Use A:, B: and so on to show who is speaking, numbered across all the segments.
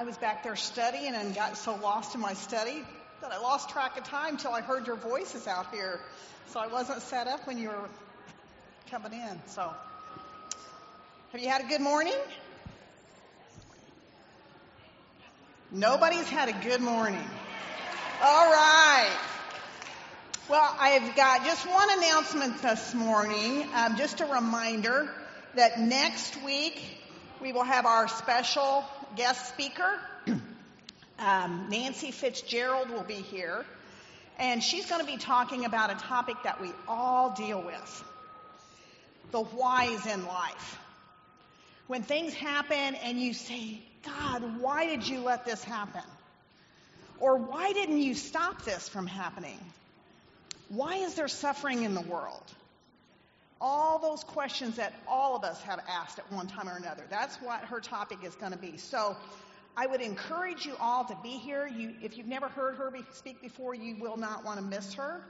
A: I was back there studying and got so lost in my study that I lost track of time till I heard your voices out here. So I wasn't set up when you were coming in. So, have you had a good morning? Nobody's had a good morning. All right. Well, I've got just one announcement this morning. Um, just a reminder that next week we will have our special guest speaker. Um, Nancy Fitzgerald will be here, and she's going to be talking about a topic that we all deal with the whys in life. When things happen and you say, God, why did you let this happen? Or why didn't you stop this from happening? Why is there suffering in the world? All those questions that all of us have asked at one time or another. That's what her topic is going to be. So I would encourage you all to be here. You, if you've never heard her be, speak before, you will not want to miss her.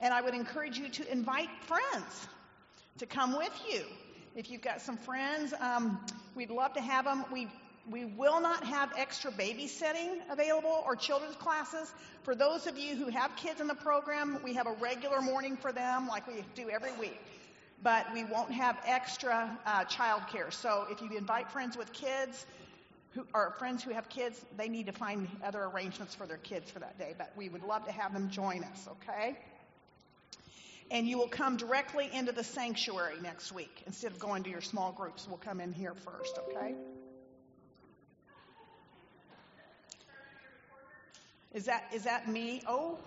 A: And I would encourage you to invite friends to come with you. If you've got some friends, um, we'd love to have them. We we will not have extra babysitting available or children's classes. For those of you who have kids in the program, we have a regular morning for them like we do every week. But we won't have extra uh, child care. So if you invite friends with kids, who are friends who have kids, they need to find other arrangements for their kids for that day. But we would love to have them join us, okay? And you will come directly into the sanctuary next week instead of going to your small groups. We'll come in here first, okay? Is that is that me? Oh,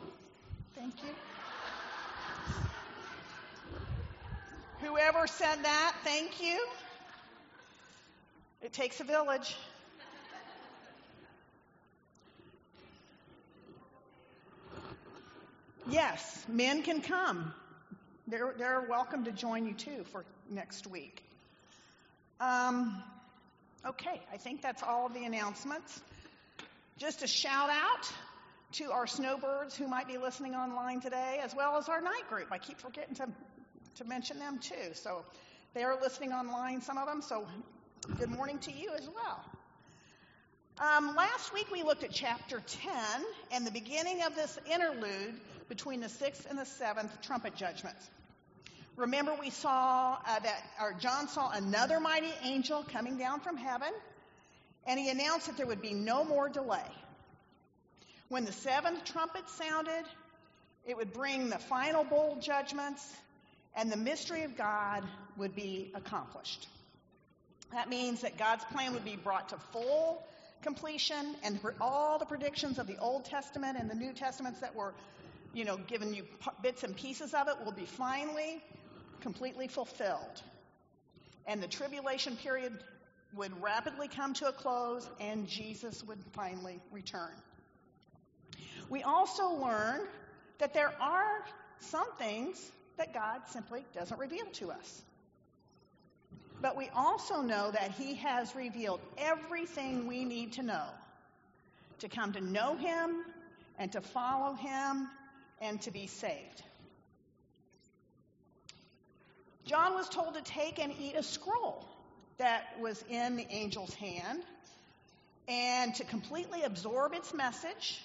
A: thank you. Whoever said that, thank you. It takes a village. Yes, men can come. They're, they're welcome to join you too for next week. Um, okay, I think that's all of the announcements. Just a shout out to our snowbirds who might be listening online today, as well as our night group. I keep forgetting to, to mention them too. So they are listening online, some of them. So good morning to you as well. Um, last week we looked at chapter 10 and the beginning of this interlude between the sixth and the seventh trumpet judgments. Remember, we saw uh, that, or John saw another mighty angel coming down from heaven, and he announced that there would be no more delay. When the seventh trumpet sounded, it would bring the final bowl judgments, and the mystery of God would be accomplished. That means that God's plan would be brought to full completion, and all the predictions of the Old Testament and the New Testaments that were, you know, given you bits and pieces of it will be finally completely fulfilled. And the tribulation period would rapidly come to a close, and Jesus would finally return. We also learn that there are some things that God simply doesn't reveal to us. But we also know that He has revealed everything we need to know to come to know Him and to follow Him and to be saved. John was told to take and eat a scroll that was in the angel's hand and to completely absorb its message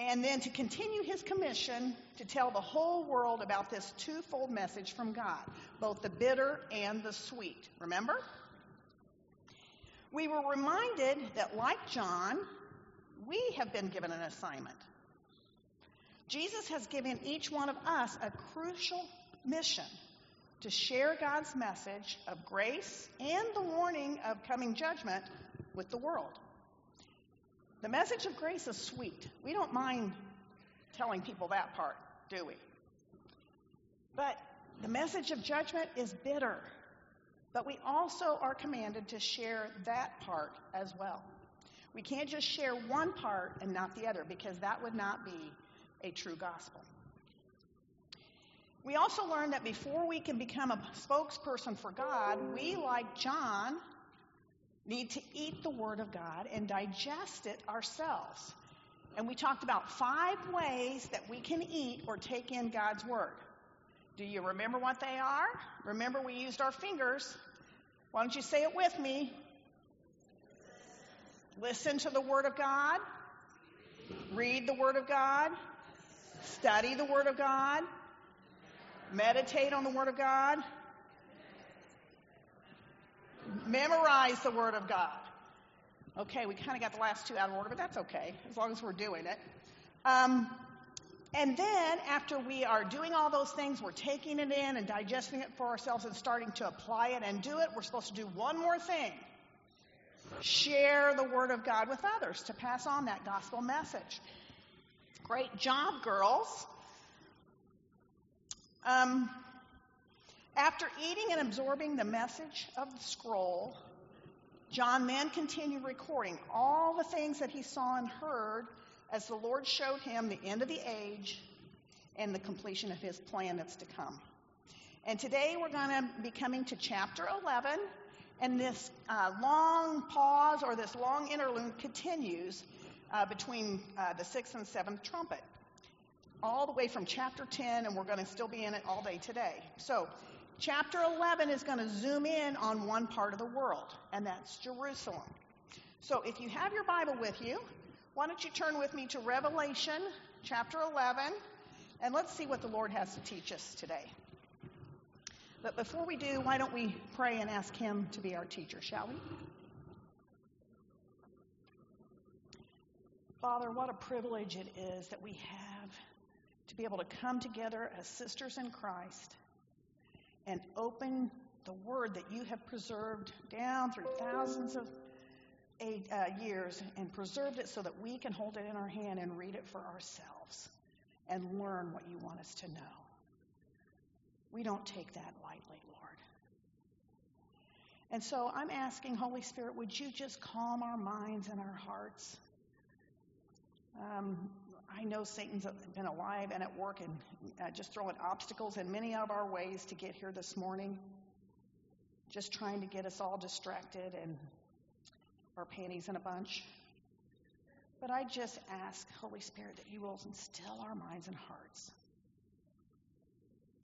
A: and then to continue his commission to tell the whole world about this twofold message from God, both the bitter and the sweet. Remember? We were reminded that, like John, we have been given an assignment. Jesus has given each one of us a crucial mission to share God's message of grace and the warning of coming judgment with the world. The message of grace is sweet. We don't mind telling people that part, do we? But the message of judgment is bitter. But we also are commanded to share that part as well. We can't just share one part and not the other because that would not be a true gospel. We also learn that before we can become a spokesperson for God, we, like John, need to eat the Word of God and digest it ourselves. And we talked about five ways that we can eat or take in God's Word. Do you remember what they are? Remember, we used our fingers. Why don't you say it with me? Listen to the Word of God. Read the Word of God. Study the Word of God. Meditate on the Word of God. Memorize the Word of God. Okay, we kind of got the last two out of order, but that's okay, as long as we're doing it. Um, and then, after we are doing all those things, we're taking it in and digesting it for ourselves and starting to apply it and do it, we're supposed to do one more thing share the Word of God with others to pass on that gospel message. Great job, girls. Um, after eating and absorbing the message of the scroll, John then continued recording all the things that he saw and heard as the Lord showed him the end of the age and the completion of his plan that's to come. And today we're going to be coming to chapter 11, and this uh, long pause or this long interlude continues uh, between uh, the sixth and seventh trumpet, all the way from chapter 10, and we're going to still be in it all day today. So, chapter 11 is going to zoom in on one part of the world, and that's Jerusalem. So, if you have your Bible with you, why don't you turn with me to Revelation chapter 11, and let's see what the Lord has to teach us today. But before we do, why don't we pray and ask Him to be our teacher, shall we? Father, what a privilege it is that we have to be able to come together as sisters in Christ and open the Word that you have preserved down through thousands of uh, years and preserved it so that we can hold it in our hand and read it for ourselves and learn what you want us to know. We don't take that lightly, Lord. And so I'm asking, Holy Spirit, would you just calm our minds and our hearts? Um, I know Satan's been alive and at work and uh, just throwing obstacles in many of our ways to get here this morning, just trying to get us all distracted and our panties in a bunch. But I just ask, Holy Spirit, that you will instill our minds and hearts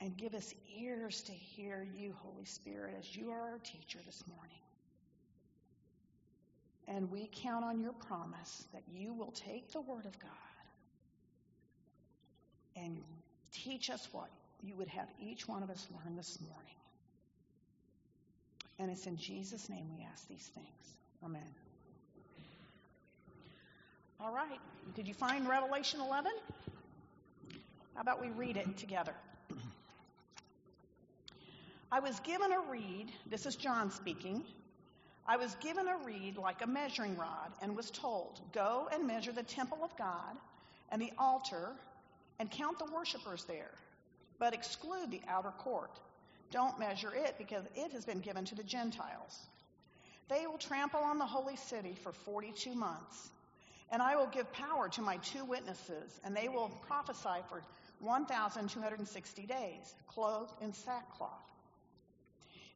A: and give us ears to hear you, Holy Spirit, as you are our teacher this morning. And we count on your promise that you will take the Word of God and teach us what you would have each one of us learn this morning. And it's in Jesus' name we ask these things. Amen. All right. Did you find Revelation 11? How about we read it together? I was given a reed, this is John speaking. I was given a reed like a measuring rod and was told, Go and measure the temple of God and the altar and count the worshippers there, but exclude the outer court. Don't measure it because it has been given to the Gentiles. They will trample on the holy city for 42 months. And I will give power to my two witnesses, and they will prophesy for 1,260 days, clothed in sackcloth.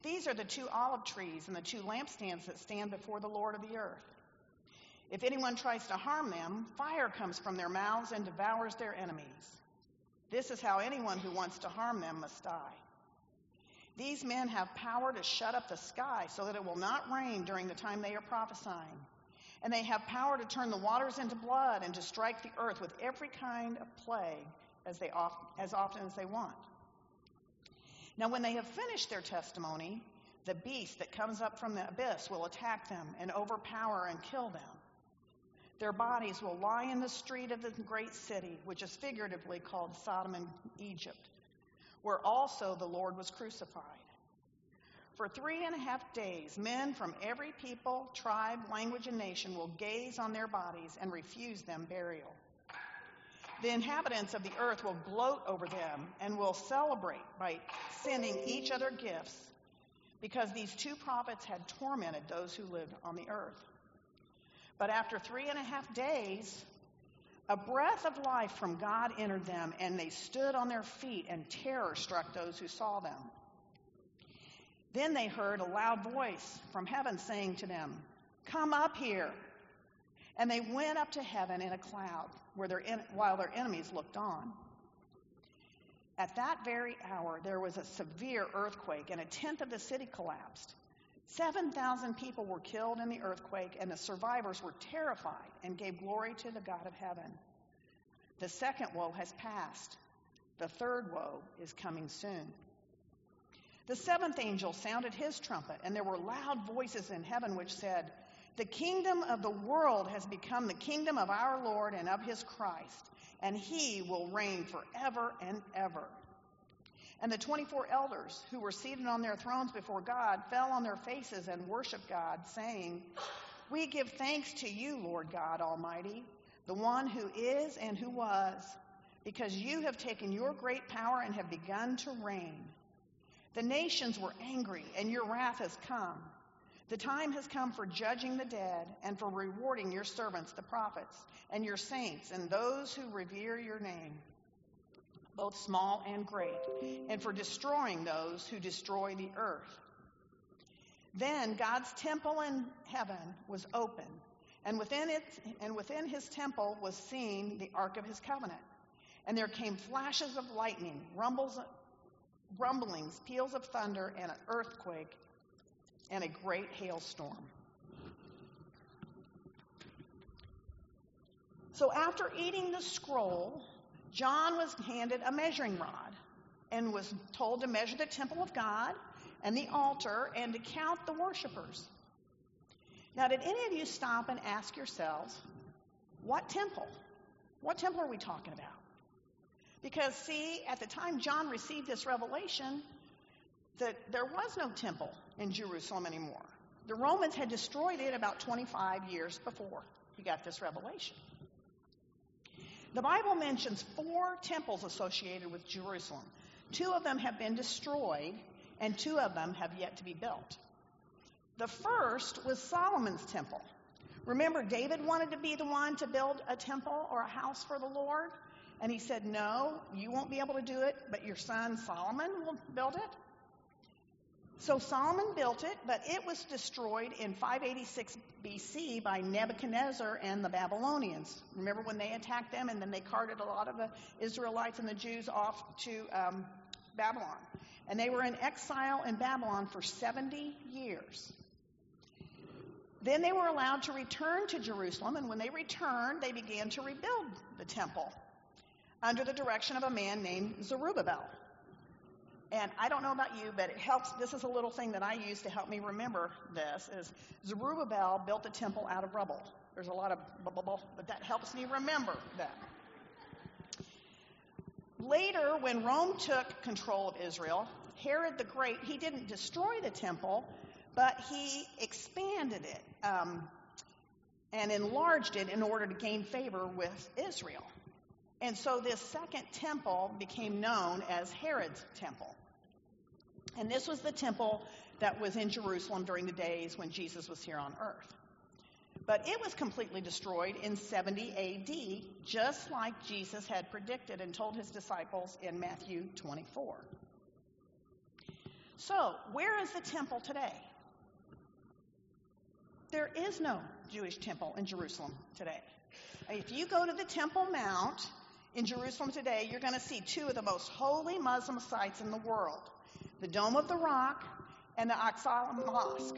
A: These are the two olive trees and the two lampstands that stand before the Lord of the earth. If anyone tries to harm them, fire comes from their mouths and devours their enemies. This is how anyone who wants to harm them must die. These men have power to shut up the sky so that it will not rain during the time they are prophesying. And they have power to turn the waters into blood and to strike the earth with every kind of plague as, they as often as they want. Now, when they have finished their testimony, the beast that comes up from the abyss will attack them and overpower and kill them. Their bodies will lie in the street of the great city, which is figuratively called Sodom and Egypt, where also the Lord was crucified. For three and a half days, men from every people, tribe, language, and nation will gaze on their bodies and refuse them burial. The inhabitants of the earth will gloat over them and will celebrate by sending each other gifts because these two prophets had tormented those who lived on the earth. But after three and a half days, a breath of life from God entered them, and they stood on their feet, and terror struck those who saw them. Then they heard a loud voice from heaven saying to them, Come up here. And they went up to heaven in a cloud where their while their enemies looked on. At that very hour, there was a severe earthquake, and a tenth of the city collapsed. 7,000 people were killed in the earthquake, and the survivors were terrified and gave glory to the God of heaven. The second woe has passed. The third woe is coming soon. The seventh angel sounded his trumpet, and there were loud voices in heaven which said, The kingdom of the world has become the kingdom of our Lord and of his Christ, and he will reign forever and ever. And the 24 elders who were seated on their thrones before God fell on their faces and worshiped God, saying, We give thanks to you, Lord God Almighty, the one who is and who was, because you have taken your great power and have begun to reign. The nations were angry, and your wrath has come. The time has come for judging the dead and for rewarding your servants, the prophets, and your saints, and those who revere your name both small and great, and for destroying those who destroy the earth. Then God's temple in heaven was open, and within it and within his temple was seen the ark of his covenant. And there came flashes of lightning, rumbles, rumblings, peals of thunder, and an earthquake, and a great hailstorm. So after eating the scroll, John was handed a measuring rod and was told to measure the temple of God and the altar and to count the worshipers. Now, did any of you stop and ask yourselves, what temple? What temple are we talking about? Because, see, at the time John received this revelation, that there was no temple in Jerusalem anymore. The Romans had destroyed it about 25 years before he got this revelation. The Bible mentions four temples associated with Jerusalem. Two of them have been destroyed, and two of them have yet to be built. The first was Solomon's temple. Remember, David wanted to be the one to build a temple or a house for the Lord, and he said, No, you won't be able to do it, but your son Solomon will build it. So Solomon built it, but it was destroyed in 586 BC by Nebuchadnezzar and the Babylonians. Remember when they attacked them and then they carted a lot of the Israelites and the Jews off to um, Babylon. And they were in exile in Babylon for 70 years. Then they were allowed to return to Jerusalem, and when they returned, they began to rebuild the temple under the direction of a man named Zerubbabel. And I don't know about you, but it helps. This is a little thing that I use to help me remember this. Is Zerubbabel built the temple out of rubble? There's a lot of blah, blah, blah, but that helps me remember that. Later, when Rome took control of Israel, Herod the Great, he didn't destroy the temple, but he expanded it um, and enlarged it in order to gain favor with Israel. And so this second temple became known as Herod's temple. And this was the temple that was in Jerusalem during the days when Jesus was here on earth. But it was completely destroyed in 70 AD, just like Jesus had predicted and told his disciples in Matthew 24. So, where is the temple today? There is no Jewish temple in Jerusalem today. If you go to the Temple Mount in Jerusalem today, you're going to see two of the most holy Muslim sites in the world the Dome of the Rock, and the Aqsa Mosque.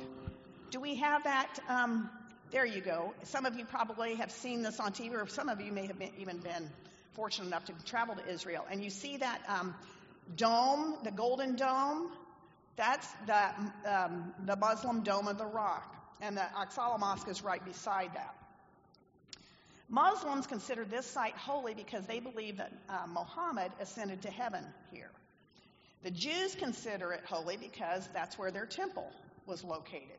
A: Do we have that? Um, there you go. Some of you probably have seen this on TV, or some of you may have been, even been fortunate enough to travel to Israel. And you see that um, dome, the Golden Dome. That's the, um, the Muslim Dome of the Rock. And the Aqsa Mosque is right beside that. Muslims consider this site holy because they believe that uh, Muhammad ascended to heaven here. The Jews consider it holy because that's where their temple was located.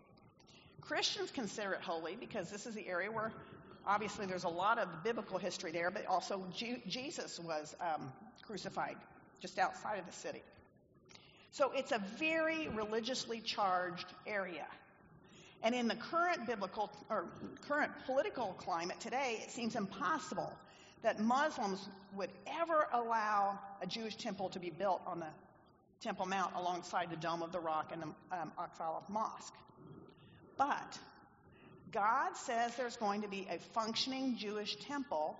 A: Christians consider it holy because this is the area where, obviously, there's a lot of biblical history there, but also Jesus was um, crucified just outside of the city. So it's a very religiously charged area. And in the current biblical or current political climate today, it seems impossible that Muslims would ever allow a Jewish temple to be built on the Temple Mount alongside the Dome of the Rock and the um, Aqsa Mosque. But God says there's going to be a functioning Jewish temple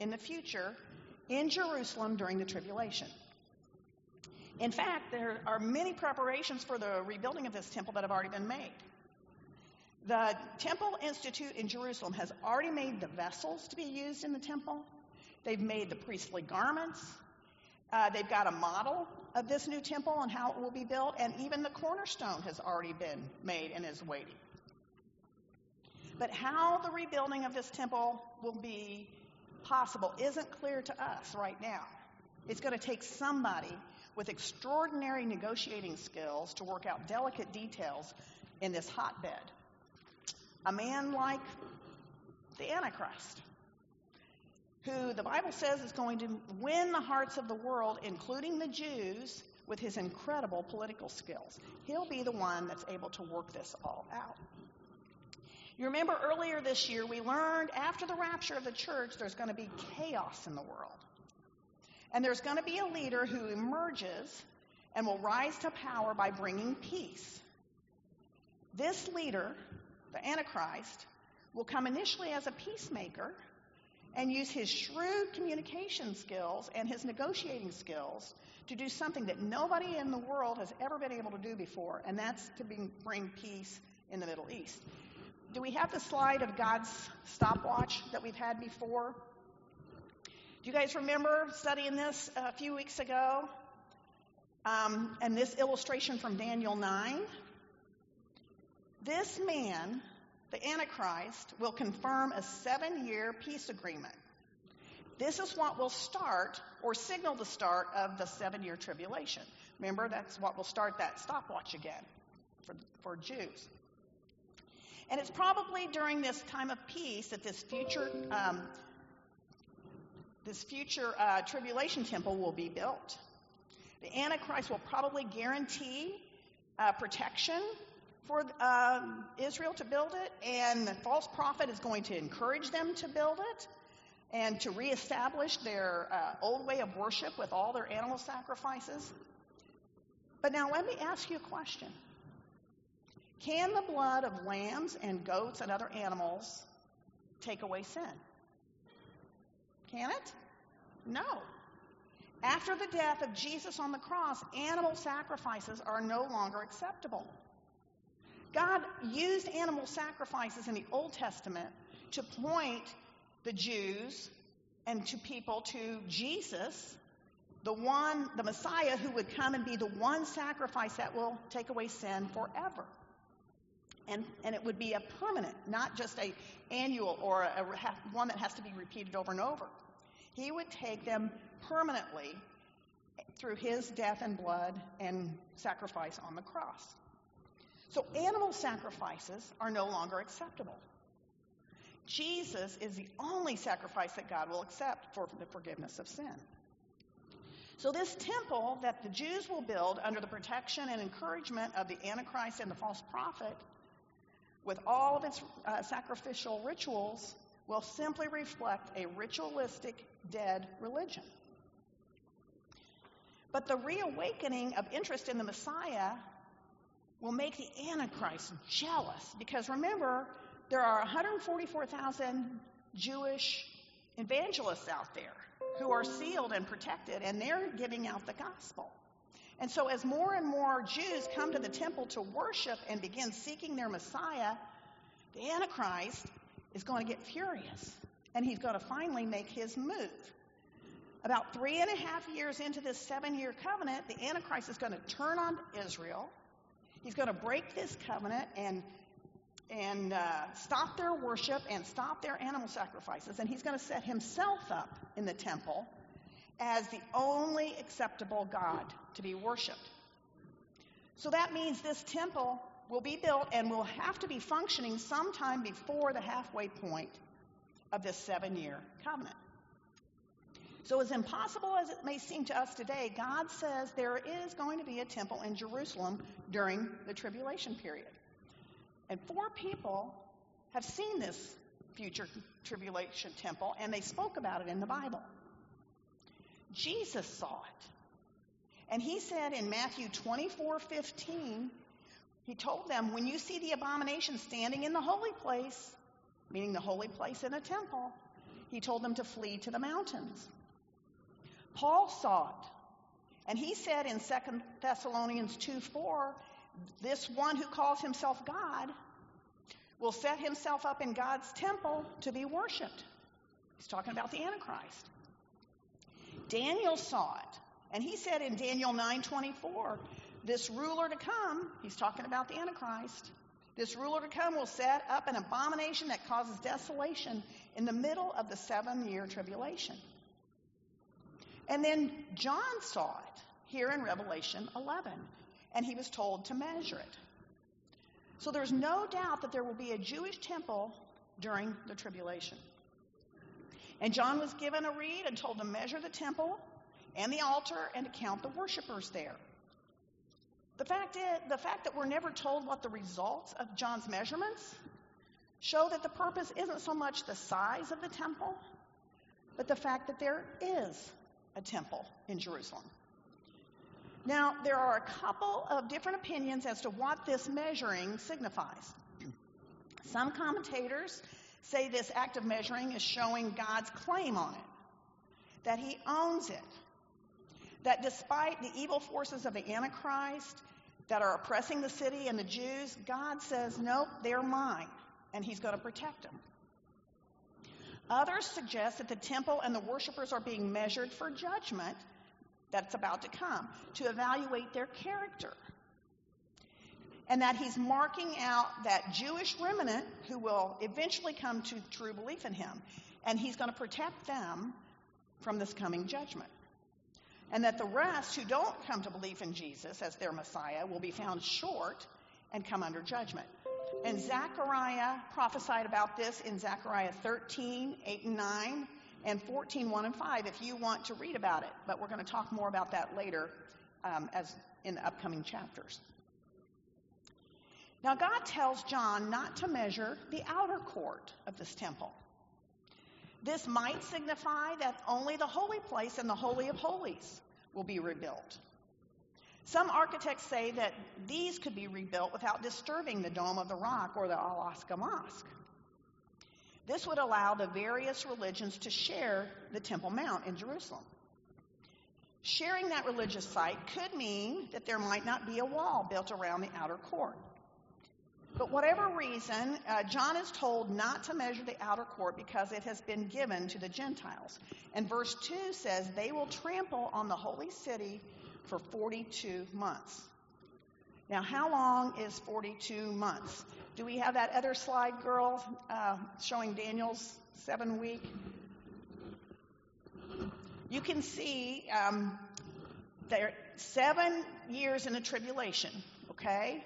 A: in the future in Jerusalem during the tribulation. In fact, there are many preparations for the rebuilding of this temple that have already been made. The Temple Institute in Jerusalem has already made the vessels to be used in the temple. They've made the priestly garments. Uh, they've got a model of this new temple and how it will be built, and even the cornerstone has already been made and is waiting. But how the rebuilding of this temple will be possible isn't clear to us right now. It's going to take somebody with extraordinary negotiating skills to work out delicate details in this hotbed. A man like the Antichrist, who the Bible says is going to win the hearts of the world, including the Jews, with his incredible political skills. He'll be the one that's able to work this all out. You remember earlier this year, we learned after the rapture of the church, there's going to be chaos in the world. And there's going to be a leader who emerges and will rise to power by bringing peace. This leader, the Antichrist, will come initially as a peacemaker and use his shrewd communication skills and his negotiating skills to do something that nobody in the world has ever been able to do before, and that's to bring peace in the Middle East. Do we have the slide of God's stopwatch that we've had before? Do you guys remember studying this a few weeks ago? Um, and this illustration from Daniel 9? This man the Antichrist will confirm a seven year peace agreement. This is what will start or signal the start of the seven year tribulation. Remember, that's what will start that stopwatch again for, for Jews. And it's probably during this time of peace that this future, um, this future uh, tribulation temple will be built. The Antichrist will probably guarantee uh, protection for um, Israel to build it, and the false prophet is going to encourage them to build it and to reestablish their uh, old way of worship with all their animal sacrifices. But now let me ask you a question Can the blood of lambs and goats and other animals take away sin? Can it? No. After the death of Jesus on the cross, animal sacrifices are no longer acceptable. God used animal sacrifices in the Old Testament to point the Jews and to people to Jesus, the one, the Messiah who would come and be the one sacrifice that will take away sin forever. And, and it would be a permanent, not just a annual or a, a, one that has to be repeated over and over. He would take them permanently through his death and blood and sacrifice on the cross. So animal sacrifices are no longer acceptable. Jesus is the only sacrifice that God will accept for the forgiveness of sin. So, this temple that the Jews will build under the protection and encouragement of the Antichrist and the false prophet, with all of its uh, sacrificial rituals, will simply reflect a ritualistic dead religion. But the reawakening of interest in the Messiah will make the Antichrist jealous. Because remember, there are 144,000 Jewish evangelists out there who are sealed and protected, and they're giving out the gospel. And so, as more and more Jews come to the temple to worship and begin seeking their Messiah, the Antichrist is going to get furious, and he's going to finally make his move. About three and a half years into this seven year covenant, the Antichrist is going to turn on Israel He's going to break this covenant and and uh, stop their worship and stop their animal sacrifices, and he's going to set himself up in the temple as the only acceptable God to be worshiped. So that means this temple will be built and will have to be functioning sometime before the halfway point of this seven year covenant. So, as impossible as it may seem to us today, God says there is going to be a temple in Jerusalem during the tribulation period. And four people have seen this future tribulation temple, and they spoke about it in the Bible. Jesus saw it. And he said in Matthew 24 15, he told them, When you see the abomination standing in the holy place, meaning the holy place in a temple, he told them to flee to the mountains. Paul saw it. And he said in 2 Thessalonians 2 4, this one who calls himself God will set himself up in God's temple to be worshiped. He's talking about the Antichrist. Daniel saw it, and he said in Daniel 9:24, this ruler to come, he's talking about the Antichrist. This ruler to come will set up an abomination that causes desolation in the middle of the seven year tribulation. And then John saw it here in Revelation 11, and he was told to measure it. So there's no doubt that there will be a Jewish temple during the tribulation. And John was given a reed and told to measure the temple and the altar and to count the worshippers there. The fact, is, the fact that we're never told what the results of John's measurements show that the purpose isn't so much the size of the temple, but the fact that there is a temple in Jerusalem. Now, there are a couple of different opinions as to what this measuring signifies. Some commentators say this act of measuring is showing God's claim on it, that he owns it, that despite the evil forces of the Antichrist that are oppressing the city and the Jews, God says, nope, they're mine, and he's going to protect them. Others suggest that the temple and the worshippers are being measured for judgment that's about to come, to evaluate their character. And that he's marking out that Jewish remnant who will eventually come to true belief in him. And he's going to protect them from this coming judgment. And that the rest who don't come to believe in Jesus as their Messiah will be found short and come under judgment. And Zechariah prophesied about this in Zechariah 13, 8 and 9, and 14, 1 and 5 if you want to read about it. But we're going to talk more about that later um, as in the upcoming chapters. Now, God tells John not to measure the outer court of this temple. This might signify that only the holy place and the Holy of Holies will be rebuilt. Some architects say that these could be rebuilt without disturbing the Dome of the Rock or the Al Aqsa Mosque. This would allow the various religions to share the Temple Mount in Jerusalem. Sharing that religious site could mean that there might not be a wall built around the outer court. But whatever reason, uh, John is told not to measure the outer court because it has been given to the Gentiles. And verse 2 says, They will trample on the holy city for 42 months. Now, how long is 42 months? Do we have that other slide, girl, uh, showing Daniel's seven week? You can see um, there seven years in the tribulation, okay?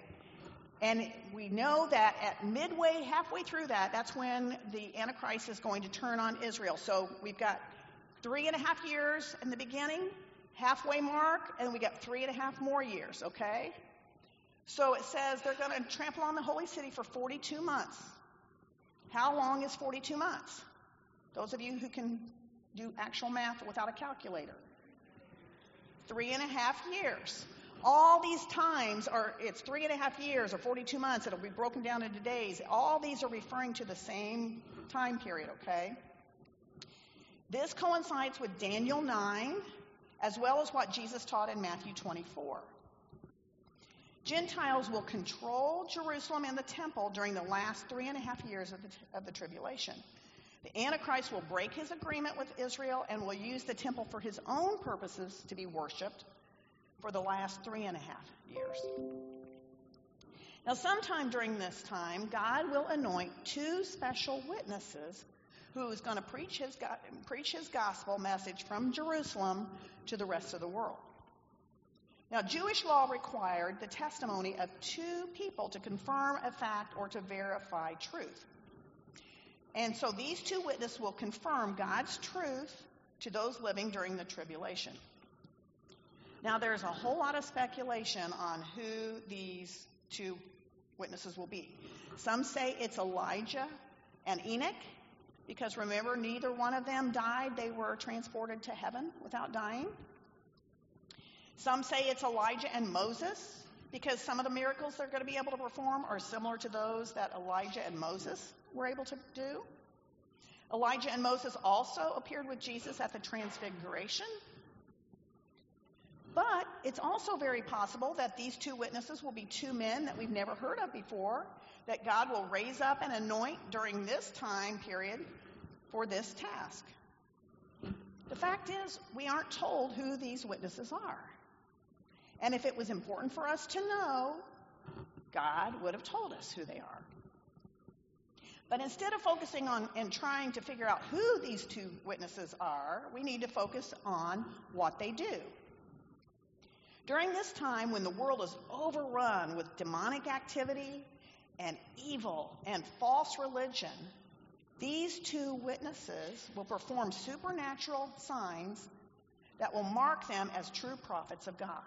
A: And we know that at midway, halfway through that, that's when the Antichrist is going to turn on Israel. So we've got three and a half years in the beginning, halfway mark, and we got three and a half more years, okay? So it says they're going to trample on the holy city for 42 months. How long is 42 months? Those of you who can do actual math without a calculator. Three and a half years. All these times are, it's three and a half years or 42 months. It'll be broken down into days. All these are referring to the same time period, okay? This coincides with Daniel 9, as well as what Jesus taught in Matthew 24. Gentiles will control Jerusalem and the temple during the last three and a half years of the, of the tribulation. The Antichrist will break his agreement with Israel and will use the temple for his own purposes to be worshiped for the last three and a half years. Now, sometime during this time, God will anoint two special witnesses who is going to preach his, preach his gospel message from Jerusalem to the rest of the world. Now, Jewish law required the testimony of two people to confirm a fact or to verify truth. And so these two witnesses will confirm God's truth to those living during the tribulation. Now, there's a whole lot of speculation on who these two witnesses will be. Some say it's Elijah and Enoch, because remember, neither one of them died. They were transported to heaven without dying. Some say it's Elijah and Moses because some of the miracles they're going to be able to perform are similar to those that Elijah and Moses were able to do. Elijah and Moses also appeared with Jesus at the Transfiguration. But it's also very possible that these two witnesses will be two men that we've never heard of before, that God will raise up and anoint during this time period for this task. The fact is, we aren't told who these witnesses are. And if it was important for us to know, God would have told us who they are. But instead of focusing on and trying to figure out who these two witnesses are, we need to focus on what they do. During this time when the world is overrun with demonic activity and evil and false religion, these two witnesses will perform supernatural signs that will mark them as true prophets of God.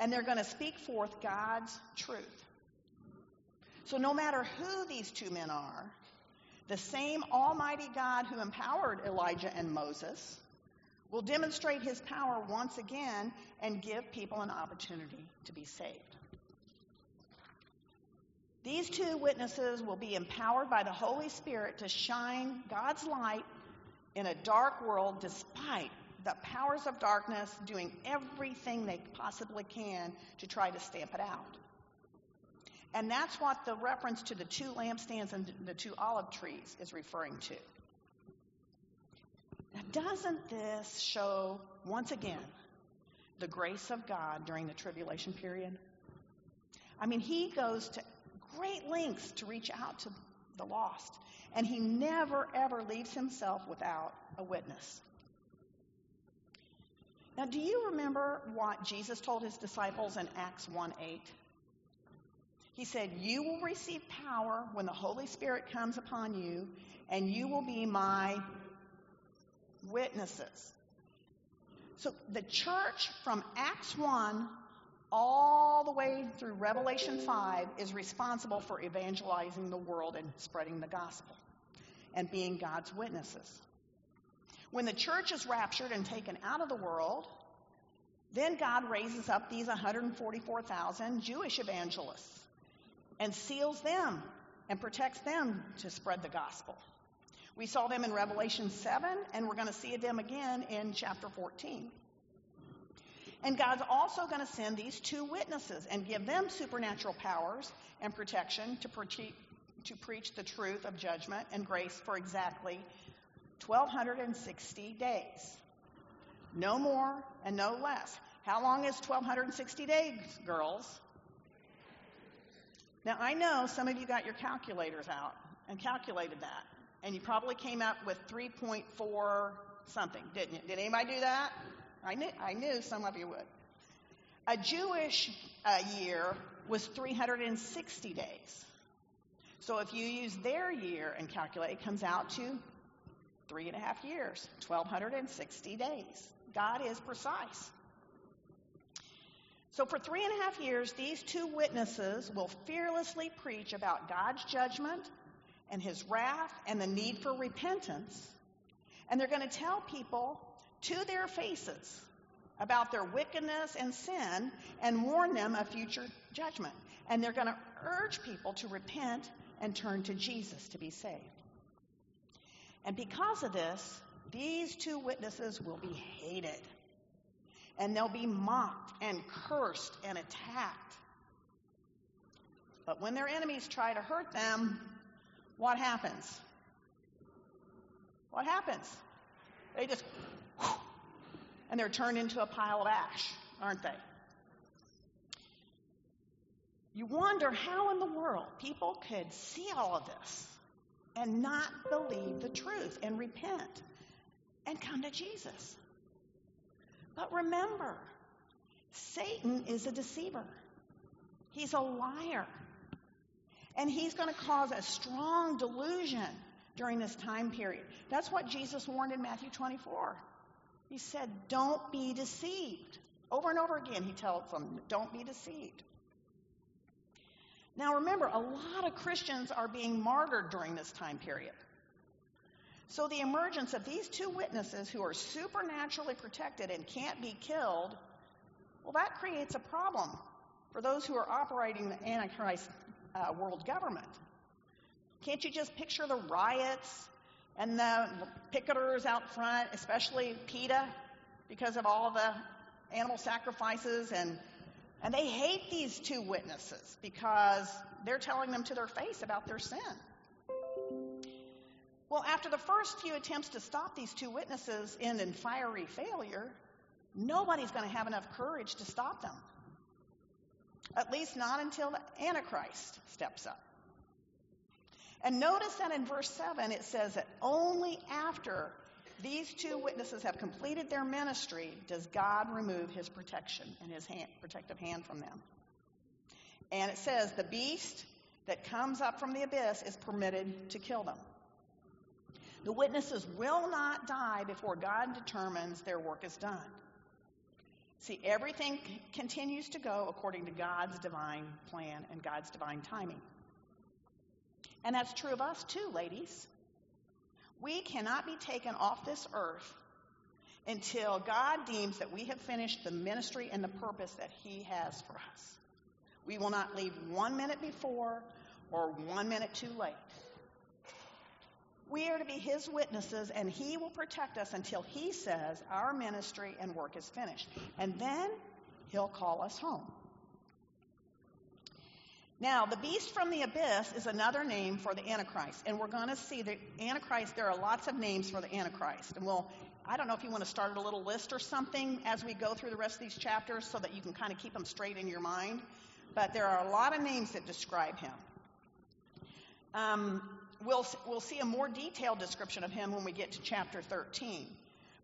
A: And they're going to speak forth God's truth. So, no matter who these two men are, the same Almighty God who empowered Elijah and Moses will demonstrate his power once again and give people an opportunity to be saved. These two witnesses will be empowered by the Holy Spirit to shine God's light in a dark world despite the powers of darkness doing everything they possibly can to try to stamp it out. And that's what the reference to the two lampstands and the two olive trees is referring to. Now, doesn't this show, once again, the grace of God during the tribulation period? I mean, He goes to great lengths to reach out to the lost, and He never, ever leaves Himself without a witness. Now, do you remember what Jesus told His disciples in Acts 1 8? He said, You will receive power when the Holy Spirit comes upon you, and you will be my witnesses. So the church from Acts 1 all the way through Revelation 5 is responsible for evangelizing the world and spreading the gospel and being God's witnesses. When the church is raptured and taken out of the world, then God raises up these 144,000 Jewish evangelists and seals them and protects them to spread the gospel. We saw them in Revelation 7, and we're going to see them again in chapter 14. And God's also going to send these two witnesses and give them supernatural powers and protection to, pre- to preach the truth of judgment and grace for exactly 1,260 days. No more and no less. How long is 1,260 days, girls? Now, I know some of you got your calculators out and calculated that and you probably came up with 3.4 something, didn't you? Did anybody do that? I knew, I knew some of you would. A Jewish uh, year was 360 days. So if you use their year and calculate, it comes out to three and a half years, 1,260 days. God is precise. So for three and a half years, these two witnesses will fearlessly preach about God's judgment and his wrath and the need for repentance. And they're going to tell people to their faces about their wickedness and sin and warn them of future judgment. And they're going to urge people to repent and turn to Jesus to be saved. And because of this, these two witnesses will be hated. And they'll be mocked and cursed and attacked. But when their enemies try to hurt them, what happens? What happens? They just, and they're turned into a pile of ash, aren't they? You wonder how in the world people could see all of this and not believe the truth and repent and come to Jesus. But remember, Satan is a deceiver. He's a liar. And he's going to cause a strong delusion during this time period. That's what Jesus warned in Matthew 24. He said, Don't be deceived. Over and over again, he tells them, Don't be deceived. Now remember, a lot of Christians are being martyred during this time period. So the emergence of these two witnesses who are supernaturally protected and can't be killed, well, that creates a problem for those who are operating the Antichrist uh, world government. Can't you just picture the riots and the picketers out front, especially PETA, because of all the animal sacrifices, and, and they hate these two witnesses because they're telling them to their face about their sin. Well, after the first few attempts to stop these two witnesses end in fiery failure, nobody's going to have enough courage to stop them. At least not until the Antichrist steps up. And notice that in verse 7 it says that only after these two witnesses have completed their ministry does God remove his protection and his hand, protective hand from them. And it says the beast that comes up from the abyss is permitted to kill them. The witnesses will not die before God determines their work is done. See, everything continues to go according to God's divine plan and God's divine timing. And that's true of us too, ladies. We cannot be taken off this earth until God deems that we have finished the ministry and the purpose that He has for us. We will not leave one minute before or one minute too late. We are to be His witnesses, and He will protect us until He says our ministry and work is finished. And then He'll call us home. Now, the beast from the abyss is another name for the Antichrist. And we're going to see the Antichrist, there are lots of names for the Antichrist. And we'll, I don't know if you want to start a little list or something as we go through the rest of these chapters so that you can kind of keep them straight in your mind. But there are a lot of names that describe him. Um, we'll, we'll see a more detailed description of him when we get to chapter 13.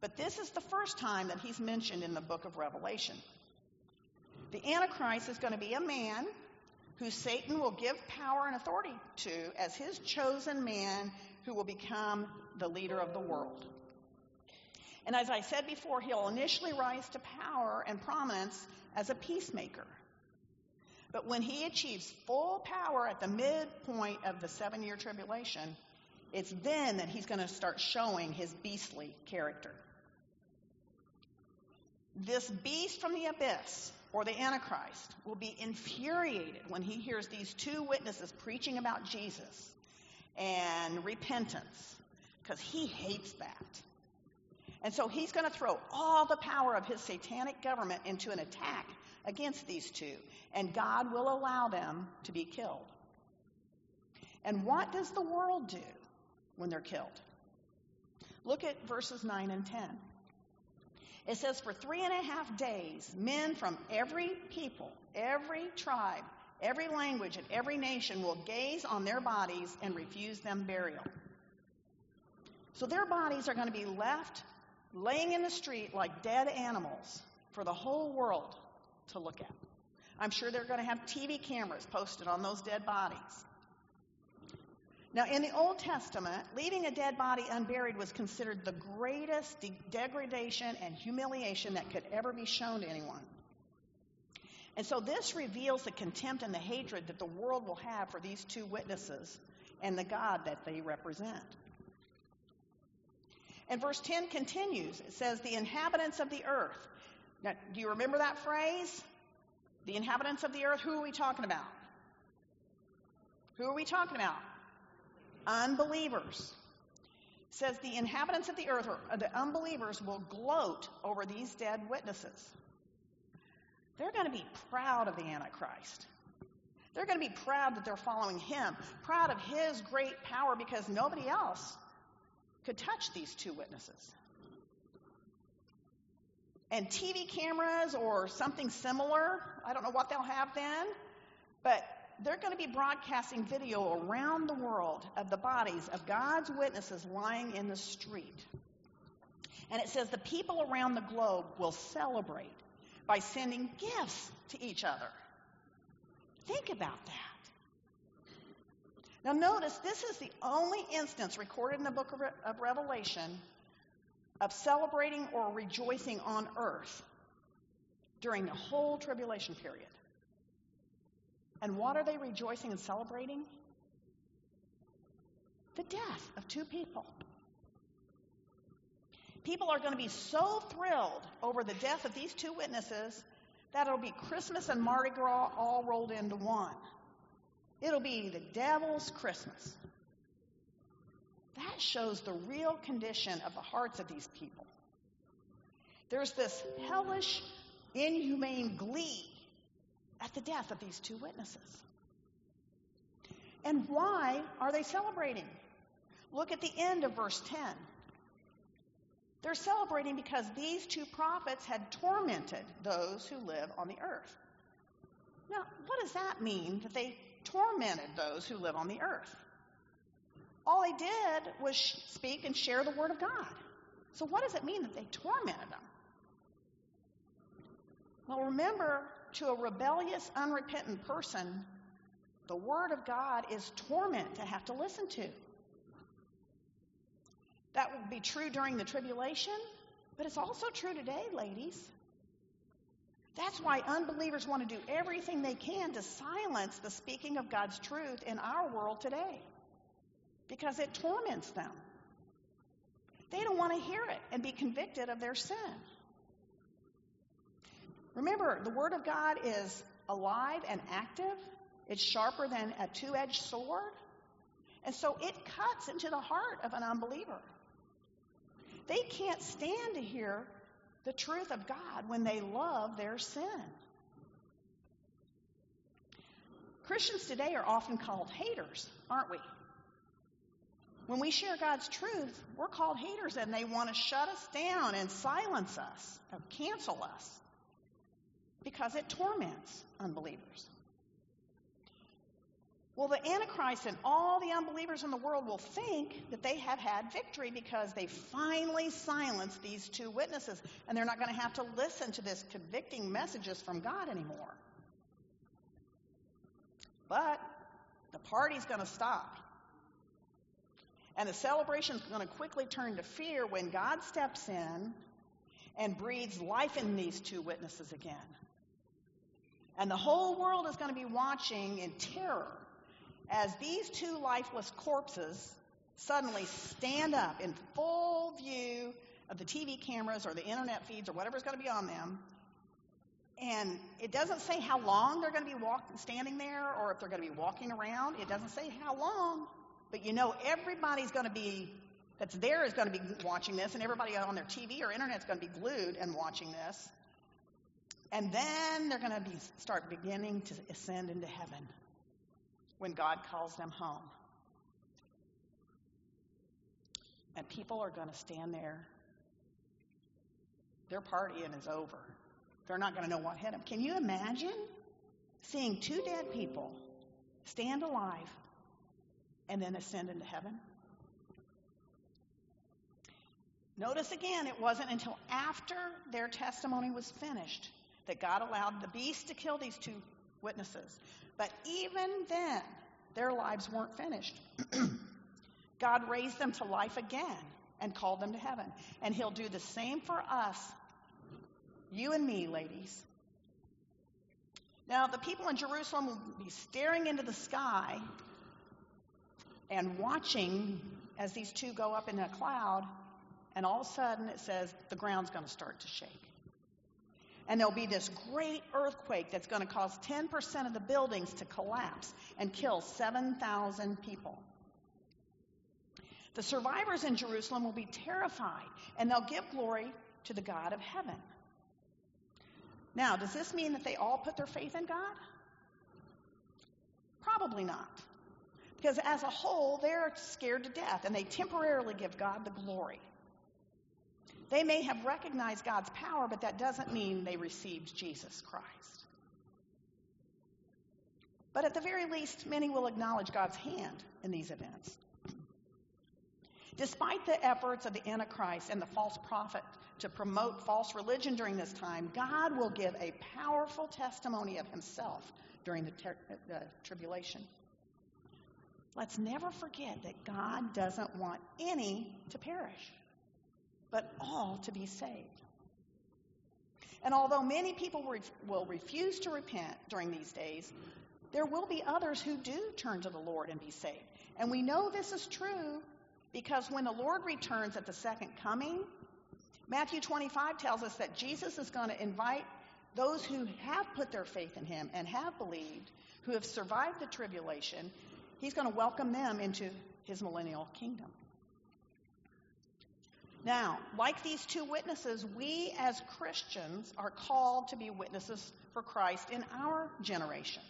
A: But this is the first time that he's mentioned in the book of Revelation. The Antichrist is going to be a man who Satan will give power and authority to as his chosen man who will become the leader of the world. And as I said before, he'll initially rise to power and prominence as a peacemaker. But when he achieves full power at the midpoint of the seven year tribulation, it's then that he's going to start showing his beastly character. This beast from the abyss or the Antichrist will be infuriated when he hears these two witnesses preaching about Jesus and repentance because he hates that. And so he's going to throw all the power of his satanic government into an attack against these two, and God will allow them to be killed. And what does the world do when they're killed? Look at verses 9 and 10. It says, For three and a half days, men from every people, every tribe, every language, and every nation will gaze on their bodies and refuse them burial. So their bodies are going to be left laying in the street like dead animals for the whole world to look at. I'm sure they're going to have TV cameras posted on those dead bodies. Now, in the Old Testament, leaving a dead body unburied was considered the greatest de- degradation and humiliation that could ever be shown to anyone. And so this reveals the contempt and the hatred that the world will have for these two witnesses and the God that they represent. And verse 10 continues. It says, The inhabitants of the earth. Now, do you remember that phrase? The inhabitants of the earth, who are we talking about? Who are we talking about? unbelievers. It says the inhabitants of the earth, or uh, the unbelievers, will gloat over these dead witnesses. They're going to be proud of the Antichrist. They're going to be proud that they're following him, proud of his great power because nobody else could touch these two witnesses. And TV cameras or something similar, I don't know what they'll have then, but they're going to be broadcasting video around the world of the bodies of God's witnesses lying in the street. And it says the people around the globe will celebrate by sending gifts to each other. Think about that. Now, notice this is the only instance recorded in the book of, Re- of Revelation of celebrating or rejoicing on earth during the whole tribulation period. And what are they rejoicing and celebrating? The death of two people. People are going to be so thrilled over the death of these two witnesses that it'll be Christmas and Mardi Gras all rolled into one. It'll be the devil's Christmas. That shows the real condition of the hearts of these people. There's this hellish inhumane glee at the death of these two witnesses. And why are they celebrating? Look at the end of verse 10. They're celebrating because these two prophets had tormented those who live on the earth. Now, what does that mean that they tormented those who live on the earth? All they did was speak and share the word of God. So, what does it mean that they tormented them? Well, remember, to a rebellious, unrepentant person, the Word of God is torment to have to listen to. That will be true during the tribulation, but it's also true today, ladies. That's why unbelievers want to do everything they can to silence the speaking of God's truth in our world today because it torments them. They don't want to hear it and be convicted of their sin. Remember, the Word of God is alive and active. It's sharper than a two edged sword. And so it cuts into the heart of an unbeliever. They can't stand to hear the truth of God when they love their sin. Christians today are often called haters, aren't we? When we share God's truth, we're called haters and they want to shut us down and silence us or cancel us because it torments unbelievers. Well, the Antichrist and all the unbelievers in the world will think that they have had victory because they finally silenced these two witnesses, and they're not going to have to listen to this convicting messages from God anymore. But the party's going to stop. And the celebration is going to quickly turn to fear when God steps in and breathes life in these two witnesses again. And the whole world is going to be watching in terror as these two lifeless corpses suddenly stand up in full view of the TV cameras or the internet feeds or whatever's going to be on them. And it doesn't say how long they're going to be walking, standing there or if they're going to be walking around. It doesn't say how long. But you know, everybody's going to be, that's there is going to be watching this, and everybody on their TV or internet is going to be glued and watching this. And then they're going to be, start beginning to ascend into heaven when God calls them home. And people are going to stand there. Their partying is over. They're not going to know what hit them. Can you imagine seeing two dead people stand alive and then ascend into heaven? Notice again, it wasn't until after their testimony was finished that God allowed the beast to kill these two witnesses. But even then, their lives weren't finished. God raised them to life again and called them to heaven. And He'll do the same for us, you and me, ladies. Now, the people in Jerusalem will be staring into the sky and watching as these two go up in a cloud, and all of a sudden it says the ground's going to start to shake and there'll be this great earthquake that's going to cause 10% of the buildings to collapse and kill 7,000 people. The survivors in Jerusalem will be terrified and they'll give glory to the God of heaven. Now, does this mean that they all put their faith in God? Probably not. Because as a whole, they're scared to death and they temporarily give God the glory. They may have recognized God's power, but that doesn't mean they received Jesus Christ. But at the very least, many will acknowledge God's hand in these events. Despite the efforts of the Antichrist and the false prophet to promote false religion during this time, God will give a powerful testimony of himself during the, ter- uh, the tribulation. Let's never forget that God doesn't want any to perish but all to be saved. And although many people will refuse to repent during these days, there will be others who do turn to the Lord and be saved. And we know this is true because when the Lord returns at the second coming, Matthew 25 tells us that Jesus is going to invite those who have put their faith in him and have believed, who have survived the tribulation, he's going to welcome them into his millennial kingdom. Now, like these two witnesses, we as Christians are called to be witnesses for Christ in our generation.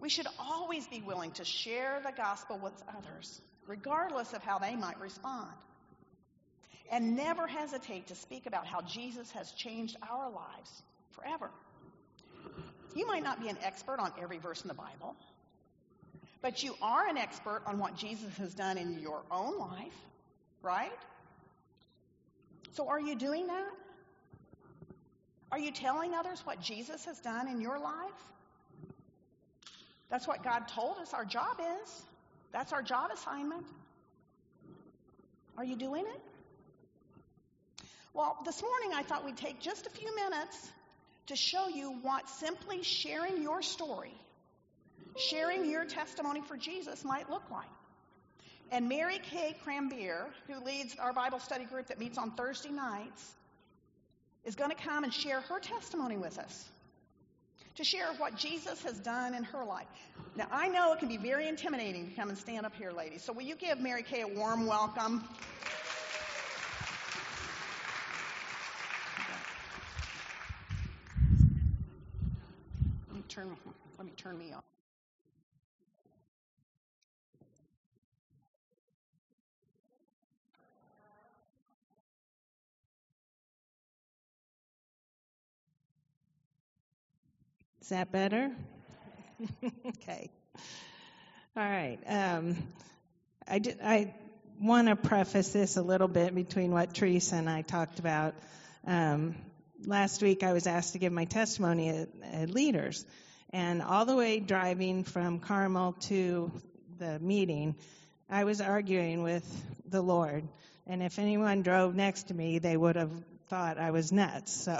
A: We should always be willing to share the gospel with others, regardless of how they might respond. And never hesitate to speak about how Jesus has changed our lives forever. You might not be an expert on every verse in the Bible, but you are an expert on what Jesus has done in your own life, right? So are you doing that? Are you telling others what Jesus has done in your life? That's what God told us our job is. That's our job assignment. Are you doing it? Well, this morning I thought we'd take just a few minutes to show you what simply sharing your story, sharing your testimony for Jesus might look like. And Mary Kay Crambier, who leads our Bible study group that meets on Thursday nights, is going to come and share her testimony with us to share what Jesus has done in her life. Now, I know it can be very intimidating to come and stand up here, ladies. So, will you give Mary Kay a warm welcome? Let me turn, let me turn me off.
B: Is that better? okay. All right. Um, I, I want to preface this a little bit between what Terressa and I talked about. Um, last week, I was asked to give my testimony at, at Leaders, and all the way driving from Carmel to the meeting, I was arguing with the Lord. And if anyone drove next to me, they would have thought I was nuts. So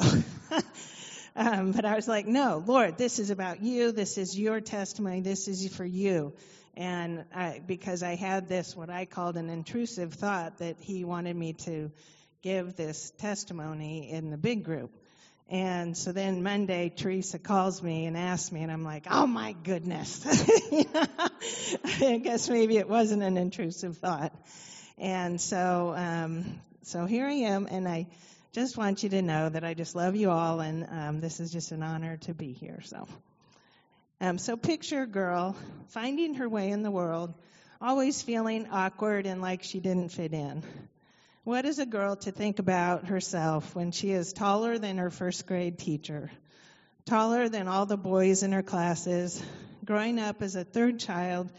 B: Um, but I was like, no, Lord, this is about you. This is your testimony. This is for you. And I, because I had this, what I called an intrusive thought that he wanted me to give this testimony in the big group. And so then Monday, Terressa calls me and asks me, and I'm like, oh my goodness. I guess maybe it wasn't an intrusive thought. And so, um, so here I am, and I, just want you to know that I just love you all, and um, this is just an honor to be here. So, um, so picture a girl finding her way in the world, always feeling awkward and like she didn't fit in. What is a girl to think about herself when she is taller than her first grade teacher, taller than all the boys in her classes, growing up as a third child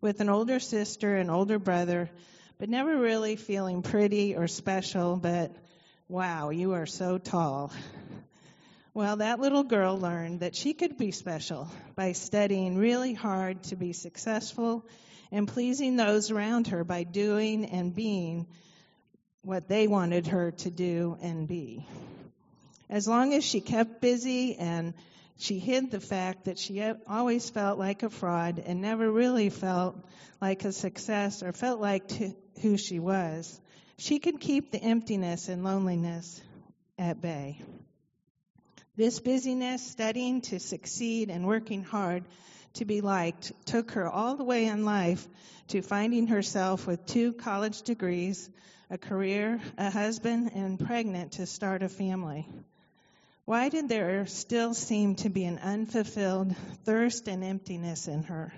B: with an older sister and older brother, but never really feeling pretty or special, but Wow, you are so tall. Well, that little girl learned that she could be special by studying really hard to be successful and pleasing those around her by doing and being what they wanted her to do and be. As long as she kept busy and she hid the fact that she always felt like a fraud and never really felt like a success or felt like who she was, she could keep the emptiness and loneliness at bay. This busyness, studying to succeed and working hard to be liked, took her all the way in life to finding herself with two college degrees, a career, a husband, and pregnant to start a family. Why did there still seem to be an unfulfilled thirst and emptiness in her?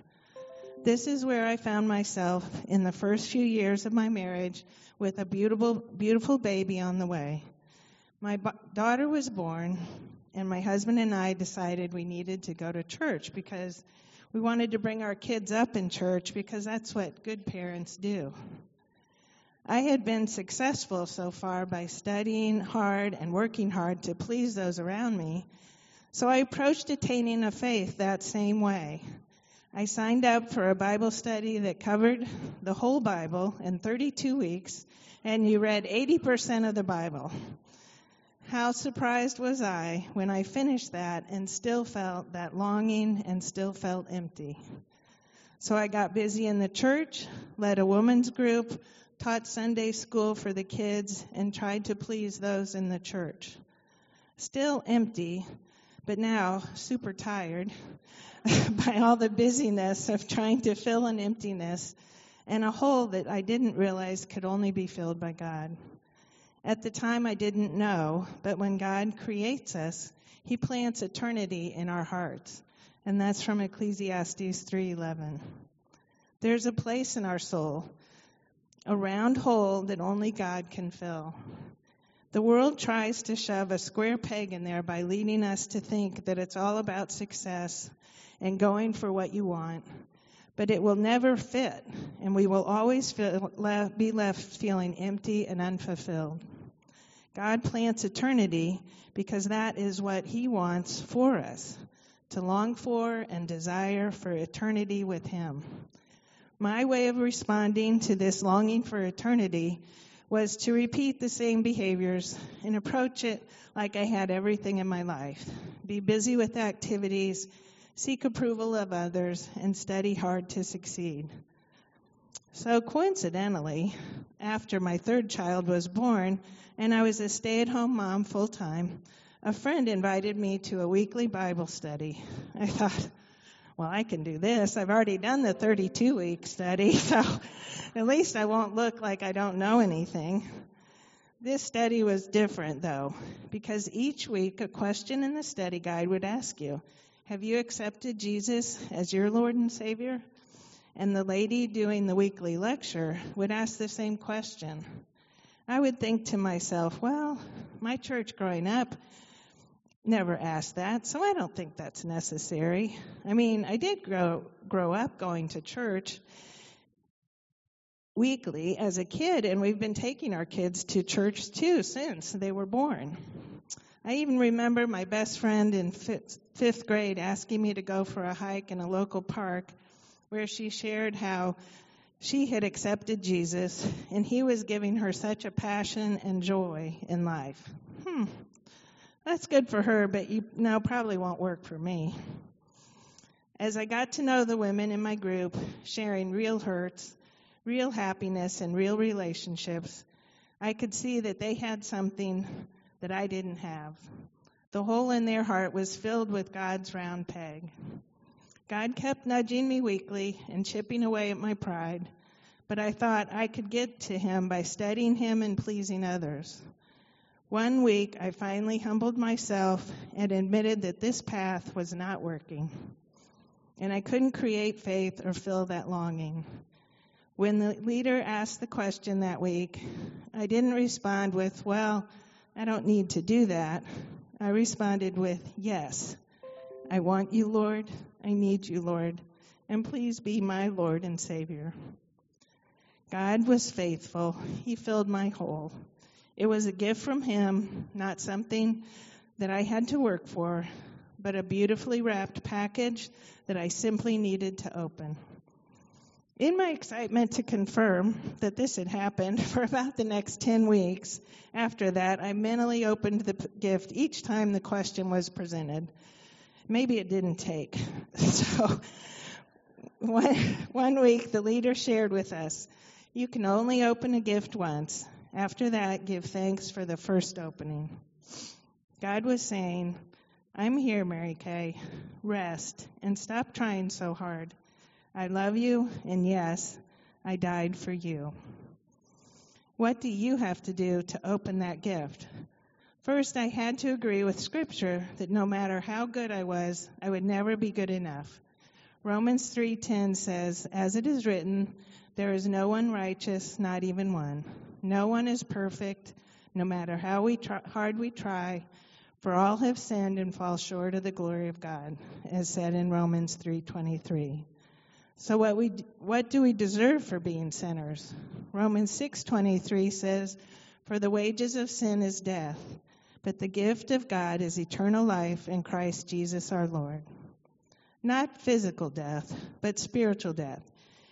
B: This is where I found myself in the first few years of my marriage with a beautiful, beautiful baby on the way. My b- daughter was born, and my husband and I decided we needed to go to church because we wanted to bring our kids up in church because that's what good parents do. I had been successful so far by studying hard and working hard to please those around me, so I approached attaining a faith that same way. I signed up for a Bible study that covered the whole Bible in 32 weeks, and you read 80% of the Bible. How surprised was I when I finished that and still felt that longing and still felt empty. So I got busy in the church, led a women's group, taught Sunday school for the kids, and tried to please those in the church. Still empty, but now super tired by all the busyness of trying to fill an emptiness and a hole that I didn't realize could only be filled by God. At the time, I didn't know, but when God creates us, He plants eternity in our hearts, and that's from Ecclesiastes 3:11. There's a place in our soul, a round hole that only God can fill. The world tries to shove a square peg in there by leading us to think that it's all about success and going for what you want. But it will never fit, and we will always feel, be left feeling empty and unfulfilled. God plants eternity because that is what He wants for us to long for and desire for eternity with Him. My way of responding to this longing for eternity was to repeat the same behaviors and approach it like I had everything in my life. Be busy with activities, seek approval of others, and study hard to succeed. So, coincidentally, after my third child was born and I was a stay at home mom full time, a friend invited me to a weekly Bible study. I thought, well, I can do this. I've already done the 32 week study, so at least I won't look like I don't know anything. This study was different, though, because each week a question in the study guide would ask you, Have you accepted Jesus as your Lord and Savior? And the lady doing the weekly lecture would ask the same question. I would think to myself, Well, my church growing up never asked that, so I don't think that's necessary. I mean, I did grow grow up going to church weekly as a kid, and we've been taking our kids to church too since they were born. I even remember my best friend in fifth, grade asking me to go for a hike in a local park where she shared how she had accepted Jesus and he was giving her such a passion and joy in life. Hmm, that's good for her, but you now probably won't work for me. As I got to know the women in my group, sharing real hurts, real happiness, and real relationships, I could see that they had something that I didn't have. The hole in their heart was filled with God's round peg. God kept nudging me weekly and chipping away at my pride, but I thought I could get to Him by studying Him and pleasing others. One week, I finally humbled myself and admitted that this path was not working. And I couldn't create faith or fill that longing. When the leader asked the question that week, I didn't respond with, Well, I don't need to do that. I responded with, Yes, I want you, Lord. I need you, Lord. And please be my Lord and Savior. God was faithful. He filled my hole. It was a gift from Him, not something that I had to work for, but a beautifully wrapped package that I simply needed to open. In my excitement to confirm that this had happened for about the next 10 weeks, after that, I mentally opened the gift each time the question was presented. Maybe it didn't take. So, one, one week, the leader shared with us you can only open a gift once, after that, give thanks for the first opening. God was saying, I'm here, Mary Kay. Rest and stop trying so hard. I love you, and yes, I died for you. What do you have to do to open that gift? First, I had to agree with Scripture that no matter how good I was, I would never be good enough. Romans 3:10 says, "As it is written, there is no one righteous, not even one." No one is perfect, no matter how we try, hard we try, for all have sinned and fall short of the glory of God, as said in Romans 3:23. So what we what do we deserve for being sinners? Romans 6:23 says, "For the wages of sin is death, but the gift of God is eternal life in Christ Jesus our Lord." Not physical death, but spiritual death,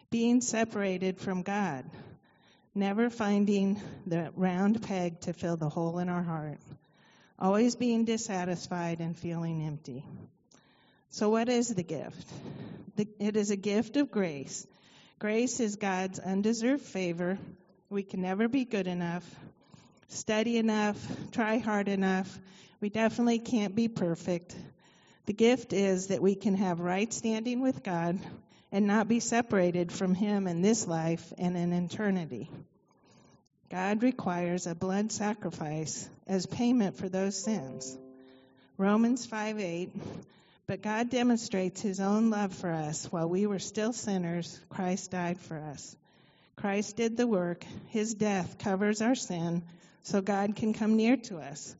B: being separated from God, never finding the round peg to fill the hole in our heart, always being dissatisfied and feeling empty. So, what is the gift? It is a gift of grace. Grace is God's undeserved favor. We can never be good enough, study enough, try hard enough. We definitely can't be perfect. The gift is that we can have right standing with God and not be separated from Him in this life and in eternity. God requires a blood sacrifice as payment for those sins. Romans 5 8. But God demonstrates His own love for us. While we were still sinners, Christ died for us. Christ did the work. His death covers our sin so God can come near to us.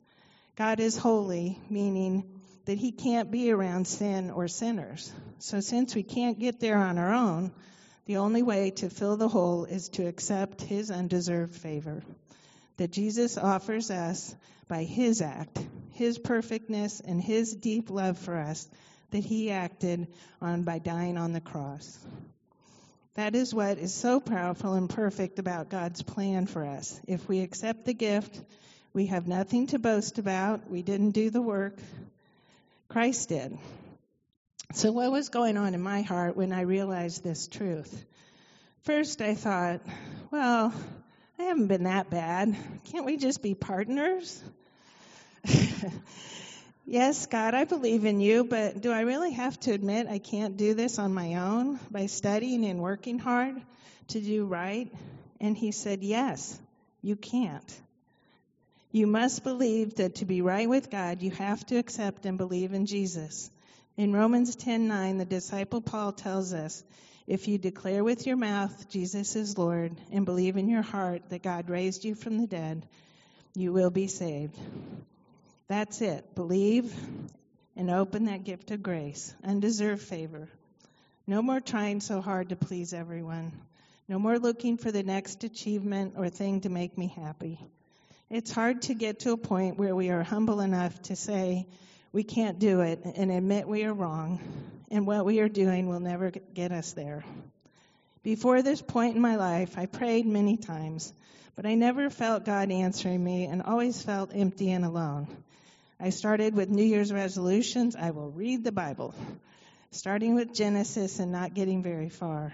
B: God is holy, meaning that He can't be around sin or sinners. So since we can't get there on our own, the only way to fill the hole is to accept His undeserved favor that Jesus offers us by His act, His perfectness, and His deep love for us that He acted on by dying on the cross. That is what is so powerful and perfect about God's plan for us. If we accept the gift, we have nothing to boast about. We didn't do the work. Christ did. So, what was going on in my heart when I realized this truth? First, I thought, well, I haven't been that bad. Can't we just be partners? yes, God, I believe in you, but do I really have to admit I can't do this on my own by studying and working hard to do right? And he said, Yes, you can't. You must believe that to be right with God, you have to accept and believe in Jesus. In Romans 10:9, the disciple Paul tells us, if you declare with your mouth Jesus is Lord and believe in your heart that God raised you from the dead, you will be saved. That's it. Believe and open that gift of grace, undeserved favor. No more trying so hard to please everyone. No more looking for the next achievement or thing to make me happy. It's hard to get to a point where we are humble enough to say we can't do it and admit we are wrong, and what we are doing will never get us there. Before this point in my life, I prayed many times, but I never felt God answering me and always felt empty and alone. I started with New Year's resolutions I will read the Bible, starting with Genesis and not getting very far.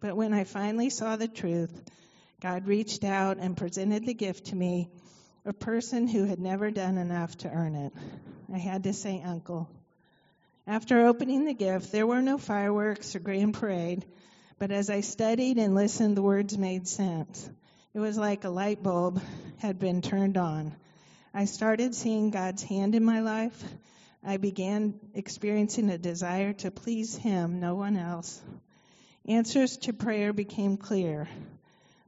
B: But when I finally saw the truth, God reached out and presented the gift to me a person who had never done enough to earn it. I had to say, Uncle. After opening the gift, there were no fireworks or grand parade, but as I studied and listened, the words made sense. It was like a light bulb had been turned on. I started seeing God's hand in my life. I began experiencing a desire to please Him, no one else. Answers to prayer became clear.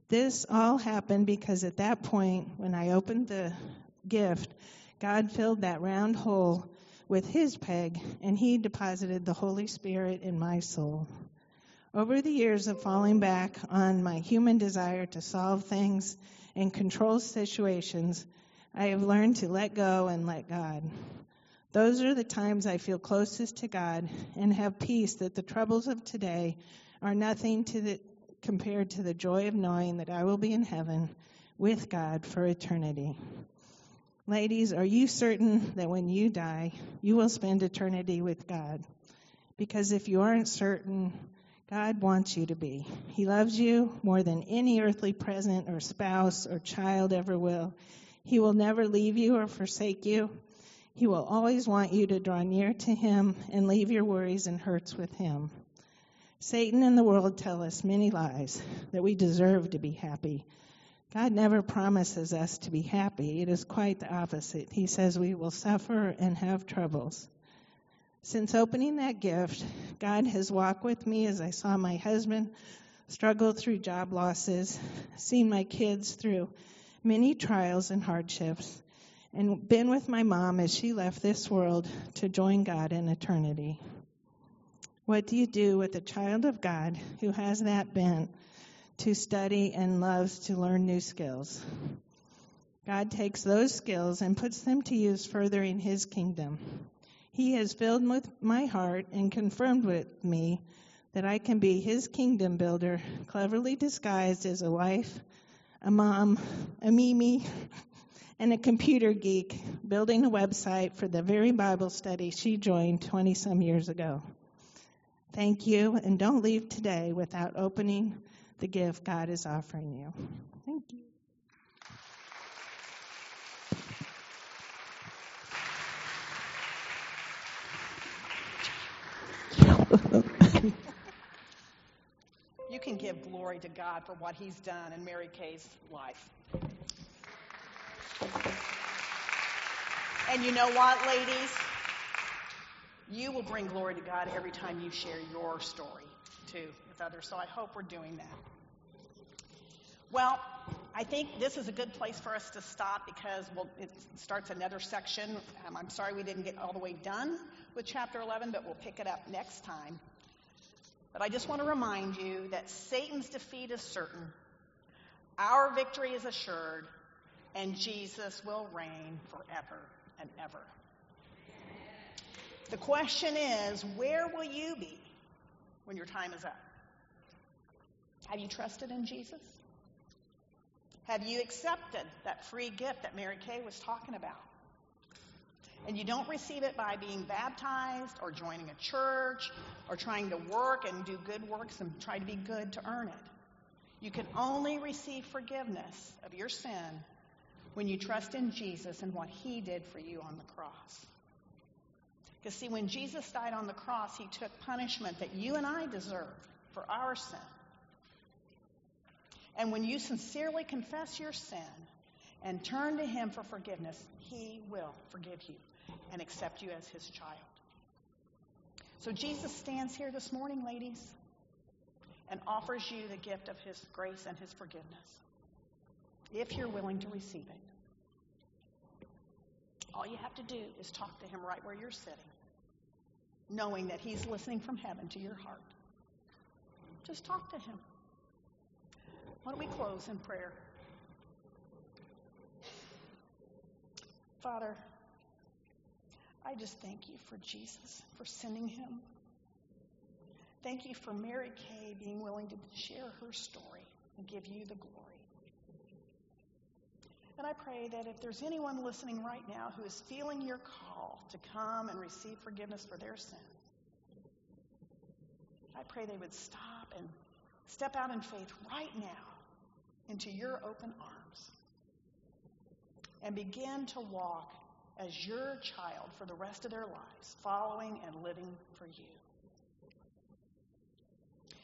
B: This all happened because at that point, when I opened the gift, God filled that round hole with His peg, and He deposited the Holy Spirit in my soul. Over the years of falling back on my human desire to solve things and control situations, I have learned to let go and let God. Those are the times I feel closest to God and have peace that the troubles of today are nothing to the, compared to the joy of knowing that I will be in heaven with God for eternity. Ladies, are you certain that when you die, you will spend eternity with God? Because if you aren't certain, God wants you to be. He loves you more than any earthly present or spouse or child ever will. He will never leave you or forsake you. He will always want you to draw near to Him and leave your worries and hurts with Him. Satan and the world tell us many lies that we deserve to be happy. God never promises us to be happy. It is quite the opposite. He says we will suffer and have troubles. Since opening that gift, God has walked with me as I saw my husband struggle through job losses, seen my kids through many trials and hardships, and been with my mom as she left this world to join God in eternity. What do you do with a child of God who has that bent to study and loves to learn new skills? God takes those skills and puts them to use furthering His kingdom. He has filled with my heart and confirmed with me that I can be His kingdom builder, cleverly disguised as a wife, a mom, a Mimi, and a computer geek, building a website for the very Bible study she joined 20 some years ago. Thank you, and don't leave today without opening the gift God is offering you. Thank you.
A: glory to God for what He's done in Mary Kay's life. And you know what, ladies? You will bring glory to God every time you share your story, too, with others. So I hope we're doing that. Well, I think this is a good place for us to stop because well, it starts another section. Um, I'm sorry we didn't get all the way done with chapter 11, but we'll pick it up next time. But I just want to remind you that Satan's defeat is certain, our victory is assured, and Jesus will reign forever and ever. The question is, where will you be when your time is up? Have you trusted in Jesus? Have you accepted that free gift that Mary Kay was talking about? And you don't receive it by being baptized or joining a church or trying to work and do good works and try to be good to earn it. You can only receive forgiveness of your sin when you trust in Jesus and what he did for you on the cross. Because, see, when Jesus died on the cross, he took punishment that you and I deserve for our sin. And when you sincerely confess your sin and turn to him for forgiveness, he will forgive you and accept you as his child. So Jesus stands here this morning, ladies, and offers you the gift of his grace and his forgiveness if you're willing to receive it. All you have to do is talk to him right where you're sitting, knowing that he's listening from heaven to your heart. Just talk to him. Why don't we close in prayer? Father, I just thank you for Jesus, for sending him. Thank you for Mary Kay being willing to share her story and give you the glory. And I pray that if there's anyone listening right now who is feeling your call to come and receive forgiveness for their sin, I pray they would stop and step out in faith right now into your open arms and begin to walk as your child for the rest of their lives, following and living for you.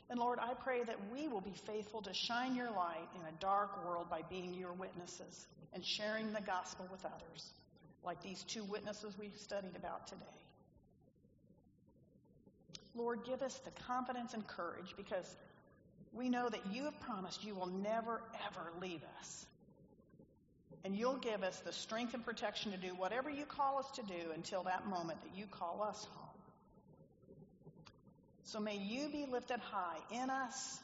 A: And Lord, I pray that we will be faithful to shine your light in a dark world by being your witnesses and sharing the gospel with others, like these two witnesses we studied about today. Lord, give us the confidence and courage because we know that you have promised you will never, ever leave us. And you'll give us the strength and protection to do whatever you call us to do until that moment that you call us home. So may you be lifted high in us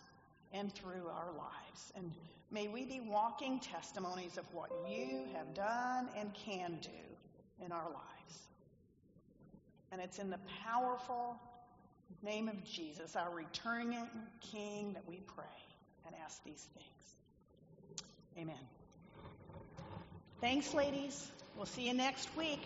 A: and through our lives. And may we be walking testimonies of what you have done and can do in our lives. And it's in the powerful name of Jesus, our returning King, that we pray and ask these things. Amen. Thanks, ladies. We'll see you next week.